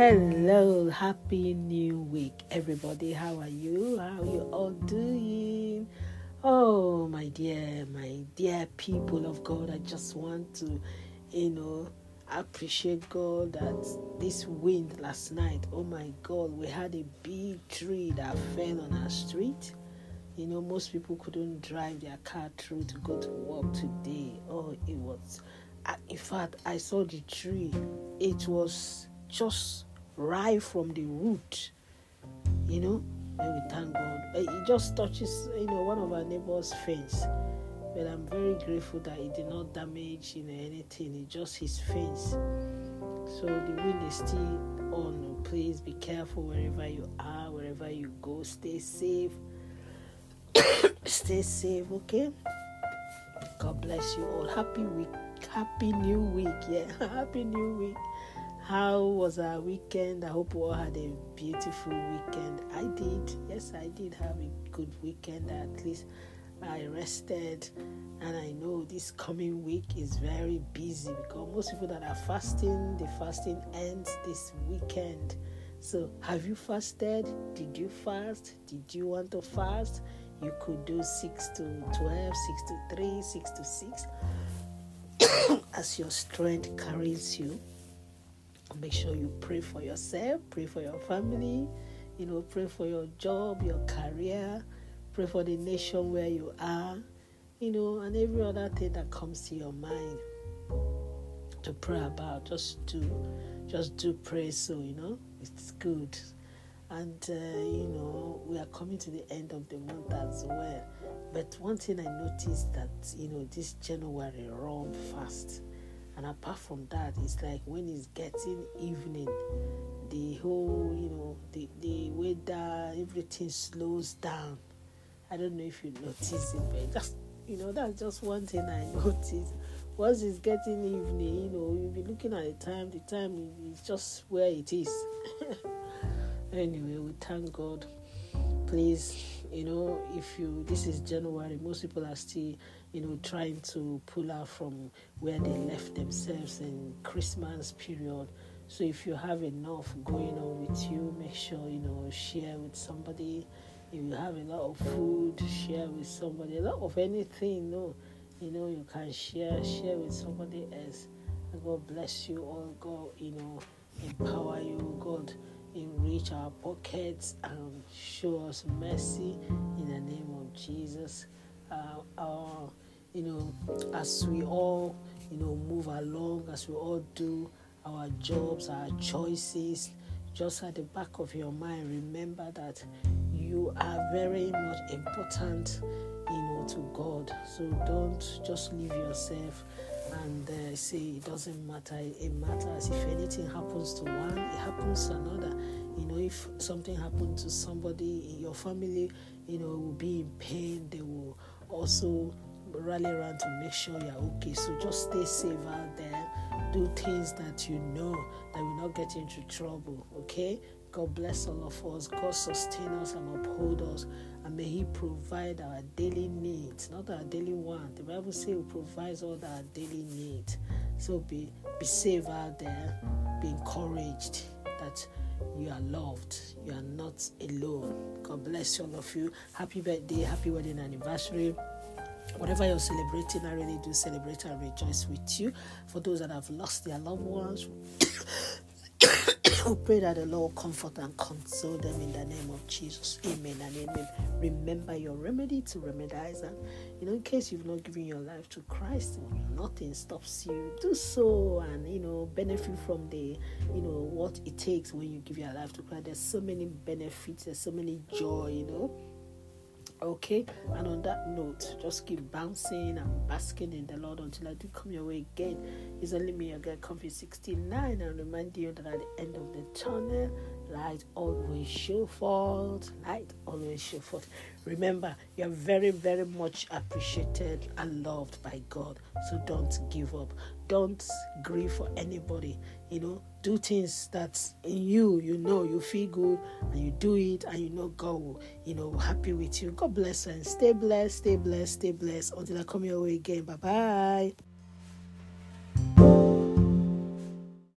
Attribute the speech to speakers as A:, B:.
A: Hello, happy new week, everybody. How are you? How are you all doing? Oh, my dear, my dear people of God, I just want to, you know, appreciate God that this wind last night, oh my God, we had a big tree that fell on our street. You know, most people couldn't drive their car through to go to work today. Oh, it was, in fact, I saw the tree. It was just right from the root, you know. And we thank God. It just touches, you know, one of our neighbors' fence. But I'm very grateful that it did not damage, you know, anything. It just his fence. So the wind is still on. Please be careful wherever you are, wherever you go. Stay safe. Stay safe, okay? God bless you all. Happy week. Happy new week. Yeah. Happy new week. How was our weekend? I hope we all had a beautiful weekend. I did. Yes, I did have a good weekend. At least I rested. And I know this coming week is very busy because most people that are fasting, the fasting ends this weekend. So, have you fasted? Did you fast? Did you want to fast? You could do 6 to 12, 6 to 3, 6 to 6 as your strength carries you. Make sure you pray for yourself, pray for your family, you know, pray for your job, your career, pray for the nation where you are, you know, and every other thing that comes to your mind to pray about. Just do, just do pray. So you know, it's good. And uh, you know, we are coming to the end of the month as well. But one thing I noticed that you know, this January run fast and apart from that it's like when it's getting evening the whole you know the, the weather everything slows down. I don't know if you notice it but just you know that's just one thing i notice. Once it's getting evening you know you'll be looking at the time the time is just where it is. Anyway we thank god please you know if you this is january most people are still you know trying to pull out from where they left themselves in christmas period. So if you have enough going on with you make sure you know share with somebody. If you have a lot of food share with somebody. A lot of anything no you know you can share share with somebody else. God bless you all. God you know empower you. God enrich our pockets and show us mercy in the name of Jesus. Uh, our, you know, as we all, you know, move along, as we all do our jobs, our choices, just at the back of your mind, remember that you are very much important, you know, to God. So don't just leave yourself and uh, say it doesn't matter. It matters if anything happens to one, it happens to another. You know, if something happened to somebody in your family, you know, will be in pain. They will also rally around to make sure you're okay. So just stay safe out there. Do things that you know that will not get into trouble. Okay. God bless all of us. God sustain us and uphold us. And may He provide our daily needs, not our daily want. The Bible says He provides all our daily needs. So be be safe out there. Be encouraged that you are loved. You are not alone. God bless all of you. Happy birthday, happy wedding anniversary. Whatever you're celebrating, I really do celebrate and rejoice with you. For those that have lost their loved ones, we pray that the Lord comfort and console them in the name of Jesus. Amen and amen. Remember your remedy to remedize and you know, in case you've not given your life to Christ, nothing stops you. Do so and you know, benefit from the you know what it takes when you give your life to Christ. There's so many benefits, there's so many joy, you know Okay, and on that note, just keep bouncing and basking in the Lord until I do come your way again. It's only me again, Comfy 69, and remind you that at the end of the tunnel, light always show forth. Light always show forth. Remember, you're very, very much appreciated and loved by God. So don't give up. Don't grieve for anybody. You know, do things that in you, you know, you feel good and you do it and you know God will, you know, happy with you. God bless and stay blessed, stay blessed, stay blessed until I come your way again. Bye bye.